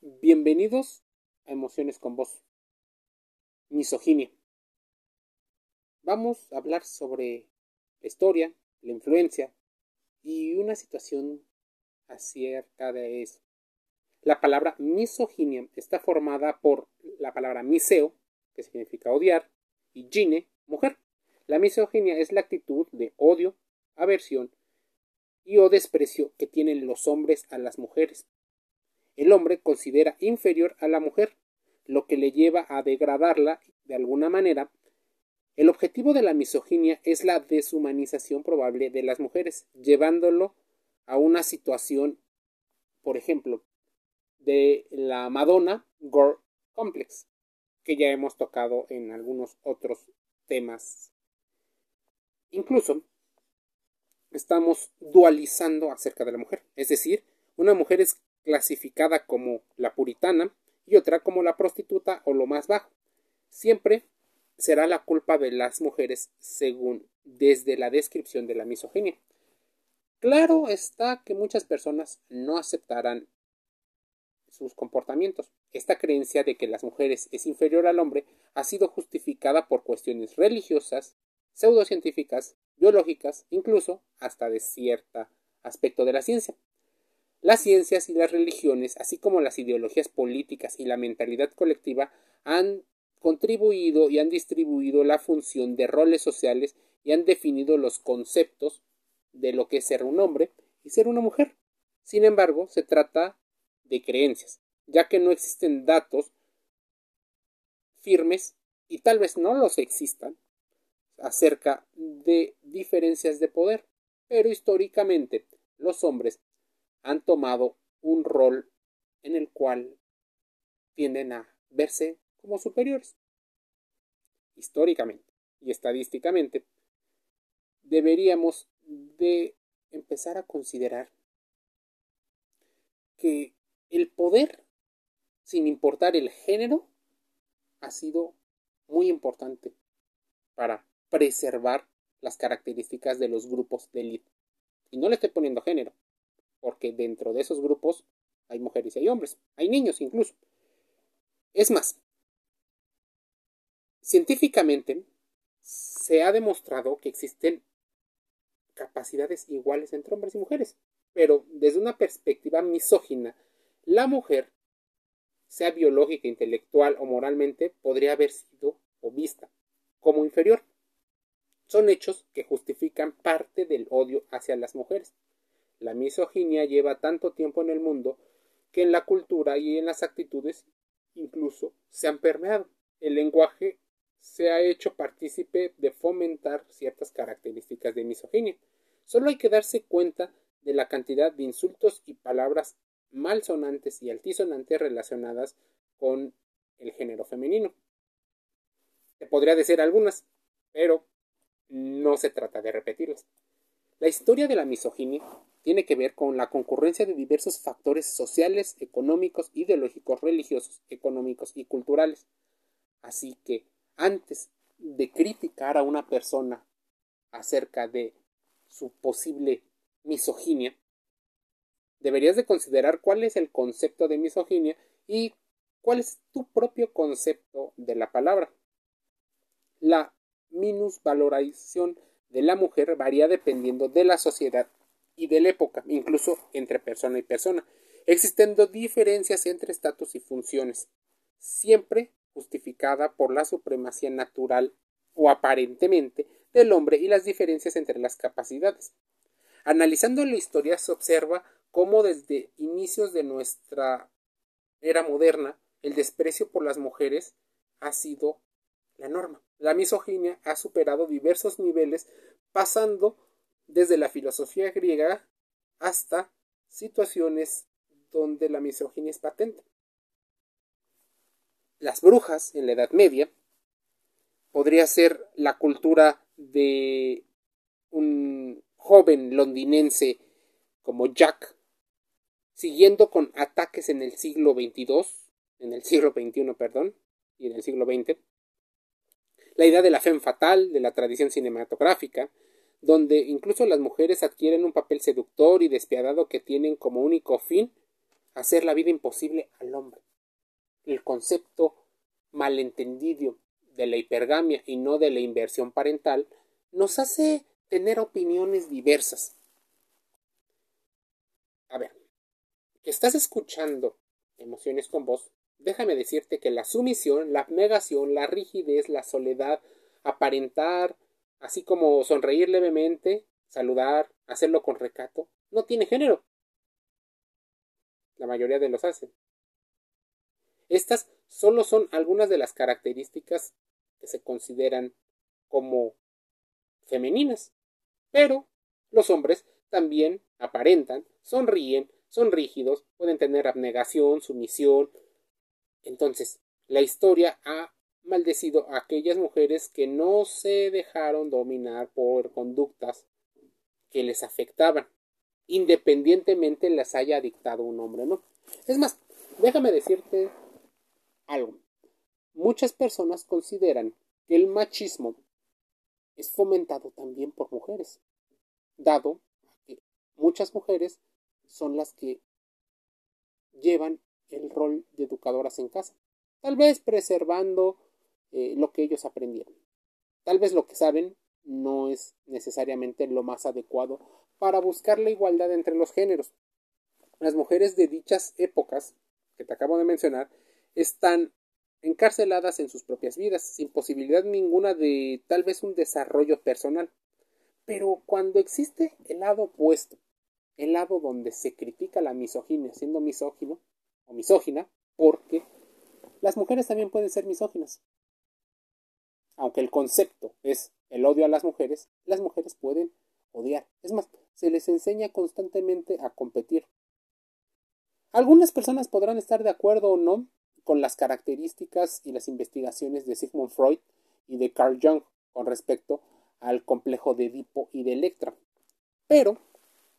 Bienvenidos a Emociones con Voz. Misoginia. Vamos a hablar sobre la historia, la influencia y una situación acerca de eso. La palabra misoginia está formada por la palabra miseo, que significa odiar, y gine, mujer. La misoginia es la actitud de odio, aversión y o desprecio que tienen los hombres a las mujeres el hombre considera inferior a la mujer, lo que le lleva a degradarla de alguna manera. El objetivo de la misoginia es la deshumanización probable de las mujeres, llevándolo a una situación, por ejemplo, de la Madonna Gore Complex, que ya hemos tocado en algunos otros temas. Incluso estamos dualizando acerca de la mujer, es decir, una mujer es clasificada como la puritana y otra como la prostituta o lo más bajo. Siempre será la culpa de las mujeres según desde la descripción de la misoginia. Claro está que muchas personas no aceptarán sus comportamientos. Esta creencia de que las mujeres es inferior al hombre ha sido justificada por cuestiones religiosas, pseudocientíficas, biológicas, incluso hasta de cierto aspecto de la ciencia. Las ciencias y las religiones, así como las ideologías políticas y la mentalidad colectiva, han contribuido y han distribuido la función de roles sociales y han definido los conceptos de lo que es ser un hombre y ser una mujer. Sin embargo, se trata de creencias, ya que no existen datos firmes y tal vez no los existan acerca de diferencias de poder, pero históricamente los hombres han tomado un rol en el cual tienden a verse como superiores. Históricamente y estadísticamente, deberíamos de empezar a considerar que el poder, sin importar el género, ha sido muy importante para preservar las características de los grupos de élite. Y no le estoy poniendo género, porque dentro de esos grupos hay mujeres y hay hombres, hay niños incluso. Es más, científicamente se ha demostrado que existen capacidades iguales entre hombres y mujeres, pero desde una perspectiva misógina, la mujer, sea biológica, intelectual o moralmente, podría haber sido o vista como inferior. Son hechos que justifican parte del odio hacia las mujeres. La misoginia lleva tanto tiempo en el mundo que en la cultura y en las actitudes incluso se han permeado. El lenguaje se ha hecho partícipe de fomentar ciertas características de misoginia. Solo hay que darse cuenta de la cantidad de insultos y palabras malsonantes y altisonantes relacionadas con el género femenino. Se podría decir algunas, pero no se trata de repetirlas. La historia de la misoginia tiene que ver con la concurrencia de diversos factores sociales, económicos, ideológicos, religiosos, económicos y culturales. Así que antes de criticar a una persona acerca de su posible misoginia, deberías de considerar cuál es el concepto de misoginia y cuál es tu propio concepto de la palabra. La minusvaloración de la mujer varía dependiendo de la sociedad y de la época, incluso entre persona y persona, existiendo diferencias entre estatus y funciones, siempre justificada por la supremacía natural o aparentemente del hombre y las diferencias entre las capacidades. Analizando la historia se observa cómo desde inicios de nuestra era moderna el desprecio por las mujeres ha sido la norma. La misoginia ha superado diversos niveles pasando desde la filosofía griega hasta situaciones donde la misoginia es patente. Las brujas en la Edad Media podría ser la cultura de un joven londinense como Jack, siguiendo con ataques en el siglo XXII, en el siglo XXI, perdón, y en el siglo XX, la idea de la fe fatal, de la tradición cinematográfica, donde incluso las mujeres adquieren un papel seductor y despiadado que tienen como único fin hacer la vida imposible al hombre. El concepto malentendido de la hipergamia y no de la inversión parental nos hace tener opiniones diversas. A ver, que estás escuchando emociones con vos, déjame decirte que la sumisión, la abnegación, la rigidez, la soledad, aparentar, así como sonreír levemente, saludar, hacerlo con recato, no tiene género. La mayoría de los hacen. Estas solo son algunas de las características que se consideran como femeninas. Pero los hombres también aparentan, sonríen, son rígidos, pueden tener abnegación, sumisión. Entonces, la historia ha maldecido a aquellas mujeres que no se dejaron dominar por conductas que les afectaban, independientemente las haya dictado un hombre, ¿no? Es más, déjame decirte algo. Muchas personas consideran que el machismo es fomentado también por mujeres, dado que muchas mujeres son las que llevan el rol de educadoras en casa, tal vez preservando eh, lo que ellos aprendieron. Tal vez lo que saben no es necesariamente lo más adecuado para buscar la igualdad entre los géneros. Las mujeres de dichas épocas que te acabo de mencionar están encarceladas en sus propias vidas, sin posibilidad ninguna de tal vez un desarrollo personal. Pero cuando existe el lado opuesto, el lado donde se critica la misoginia siendo misógino o misógina, porque las mujeres también pueden ser misóginas. Aunque el concepto es el odio a las mujeres, las mujeres pueden odiar. Es más, se les enseña constantemente a competir. Algunas personas podrán estar de acuerdo o no con las características y las investigaciones de Sigmund Freud y de Carl Jung con respecto al complejo de Edipo y de Electra. Pero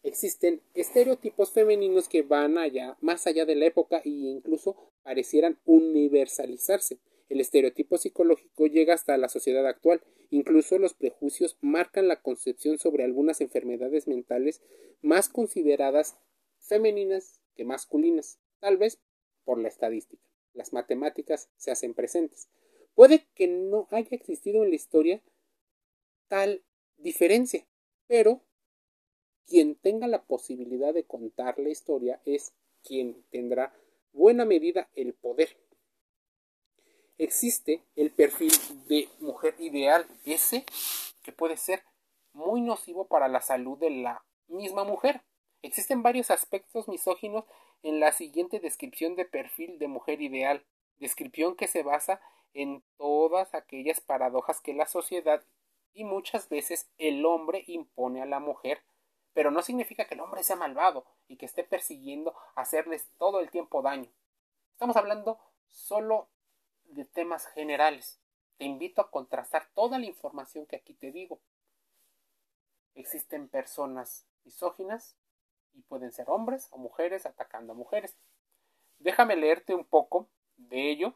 existen estereotipos femeninos que van allá, más allá de la época e incluso parecieran universalizarse. El estereotipo psicológico llega hasta la sociedad actual. Incluso los prejuicios marcan la concepción sobre algunas enfermedades mentales más consideradas femeninas que masculinas, tal vez por la estadística las matemáticas se hacen presentes. Puede que no haya existido en la historia tal diferencia, pero quien tenga la posibilidad de contar la historia es quien tendrá buena medida el poder. Existe el perfil de mujer ideal, ese que puede ser muy nocivo para la salud de la misma mujer. Existen varios aspectos misóginos en la siguiente descripción de perfil de mujer ideal, descripción que se basa en todas aquellas paradojas que la sociedad y muchas veces el hombre impone a la mujer, pero no significa que el hombre sea malvado y que esté persiguiendo hacerles todo el tiempo daño. Estamos hablando solo de temas generales. Te invito a contrastar toda la información que aquí te digo. Existen personas misóginas y pueden ser hombres o mujeres atacando a mujeres. Déjame leerte un poco de ello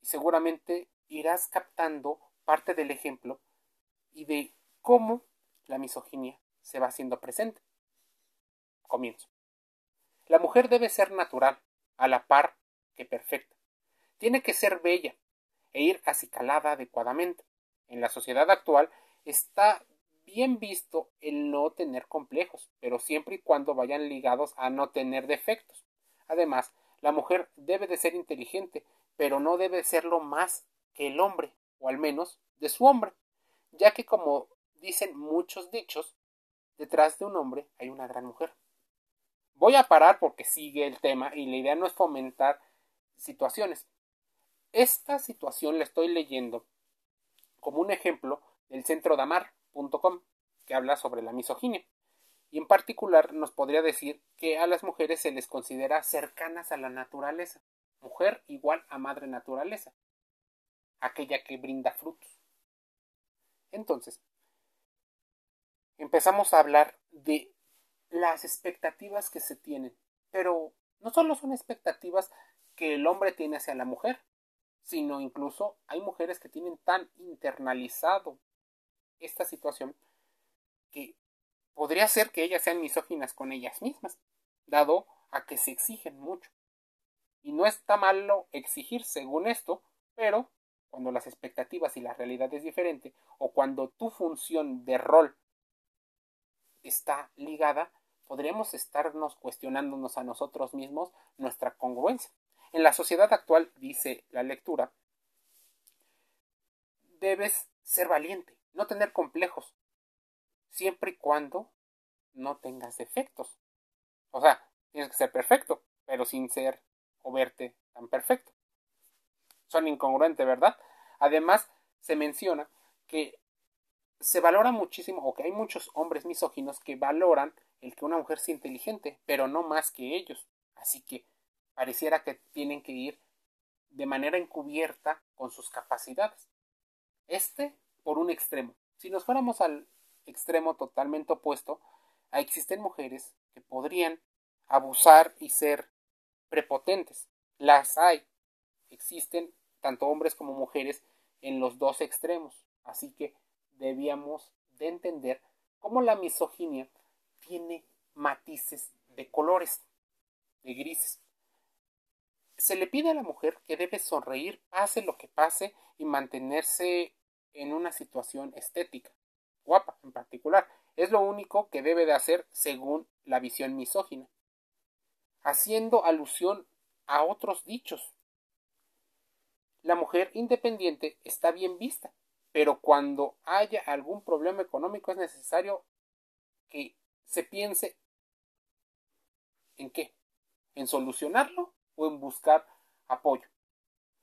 y seguramente irás captando parte del ejemplo y de cómo la misoginia se va haciendo presente. Comienzo. La mujer debe ser natural, a la par que perfecta. Tiene que ser bella e ir acicalada adecuadamente. En la sociedad actual está bien visto el no tener complejos, pero siempre y cuando vayan ligados a no tener defectos. Además, la mujer debe de ser inteligente, pero no debe serlo más que el hombre, o al menos de su hombre, ya que como dicen muchos dichos, detrás de un hombre hay una gran mujer. Voy a parar porque sigue el tema y la idea no es fomentar situaciones. Esta situación la estoy leyendo como un ejemplo del centro de Amar, que habla sobre la misoginia. Y en particular nos podría decir que a las mujeres se les considera cercanas a la naturaleza. Mujer igual a madre naturaleza, aquella que brinda frutos. Entonces, empezamos a hablar de las expectativas que se tienen, pero no solo son expectativas que el hombre tiene hacia la mujer, sino incluso hay mujeres que tienen tan internalizado esta situación que podría ser que ellas sean misóginas con ellas mismas, dado a que se exigen mucho. Y no está malo exigir según esto, pero cuando las expectativas y la realidad es diferente, o cuando tu función de rol está ligada, podríamos estarnos cuestionándonos a nosotros mismos nuestra congruencia. En la sociedad actual, dice la lectura, debes ser valiente, no tener complejos, siempre y cuando no tengas defectos. O sea, tienes que ser perfecto, pero sin ser o verte tan perfecto. Son incongruentes, ¿verdad? Además, se menciona que se valora muchísimo, o que hay muchos hombres misóginos que valoran el que una mujer sea inteligente, pero no más que ellos. Así que pareciera que tienen que ir de manera encubierta con sus capacidades. Este por un extremo. Si nos fuéramos al extremo totalmente opuesto, existen mujeres que podrían abusar y ser prepotentes. Las hay. Existen tanto hombres como mujeres en los dos extremos. Así que debíamos de entender cómo la misoginia tiene matices de colores, de grises. Se le pide a la mujer que debe sonreír pase lo que pase y mantenerse en una situación estética, guapa en particular. Es lo único que debe de hacer según la visión misógina, haciendo alusión a otros dichos. La mujer independiente está bien vista, pero cuando haya algún problema económico es necesario que se piense en qué, en solucionarlo o en buscar apoyo.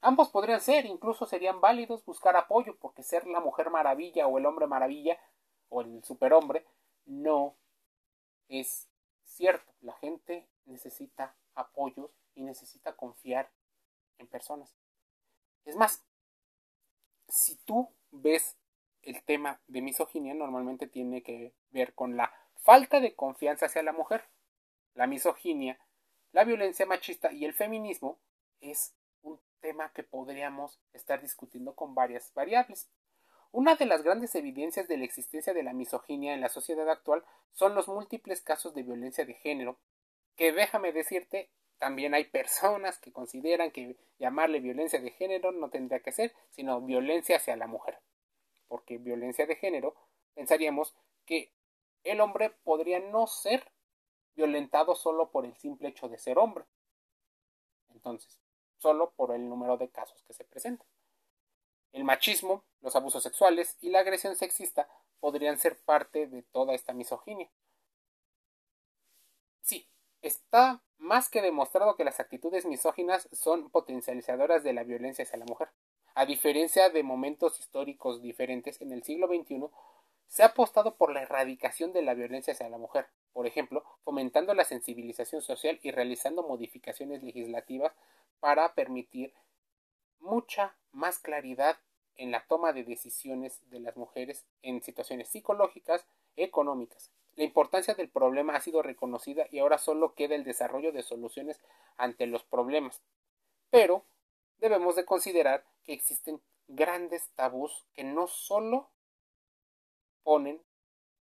Ambos podrían ser, incluso serían válidos buscar apoyo, porque ser la mujer maravilla o el hombre maravilla o el superhombre no es cierto. La gente necesita apoyos y necesita confiar en personas. Es más, si tú ves el tema de misoginia, normalmente tiene que ver con la falta de confianza hacia la mujer. La misoginia, la violencia machista y el feminismo es un tema que podríamos estar discutiendo con varias variables. Una de las grandes evidencias de la existencia de la misoginia en la sociedad actual son los múltiples casos de violencia de género, que déjame decirte, también hay personas que consideran que llamarle violencia de género no tendría que ser, sino violencia hacia la mujer. Porque violencia de género pensaríamos que el hombre podría no ser violentado solo por el simple hecho de ser hombre. Entonces, solo por el número de casos que se presentan. El machismo, los abusos sexuales y la agresión sexista podrían ser parte de toda esta misoginia. Sí, está más que demostrado que las actitudes misóginas son potencializadoras de la violencia hacia la mujer. A diferencia de momentos históricos diferentes, en el siglo XXI se ha apostado por la erradicación de la violencia hacia la mujer, por ejemplo, fomentando la sensibilización social y realizando modificaciones legislativas para permitir mucha más claridad en la toma de decisiones de las mujeres en situaciones psicológicas, económicas. La importancia del problema ha sido reconocida y ahora solo queda el desarrollo de soluciones ante los problemas. Pero debemos de considerar que existen grandes tabús que no solo ponen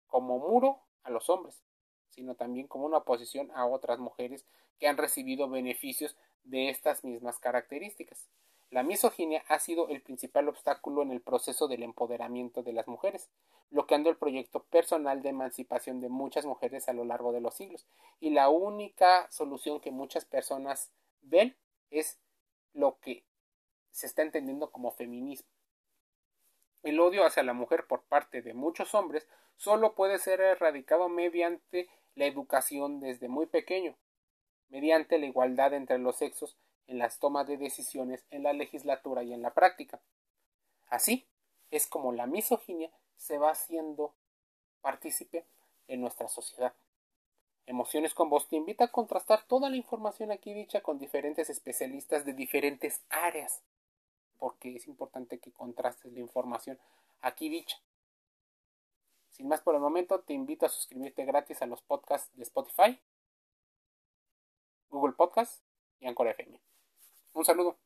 como muro a los hombres, sino también como una oposición a otras mujeres que han recibido beneficios de estas mismas características. La misoginia ha sido el principal obstáculo en el proceso del empoderamiento de las mujeres, bloqueando el proyecto personal de emancipación de muchas mujeres a lo largo de los siglos. Y la única solución que muchas personas ven es lo que se está entendiendo como feminismo. El odio hacia la mujer por parte de muchos hombres solo puede ser erradicado mediante la educación desde muy pequeño, mediante la igualdad entre los sexos en las tomas de decisiones en la legislatura y en la práctica. Así es como la misoginia se va haciendo partícipe en nuestra sociedad. Emociones con vos te invita a contrastar toda la información aquí dicha con diferentes especialistas de diferentes áreas porque es importante que contrastes la información aquí dicha. Sin más por el momento, te invito a suscribirte gratis a los podcasts de Spotify, Google Podcasts y Anchor FM. Un saludo.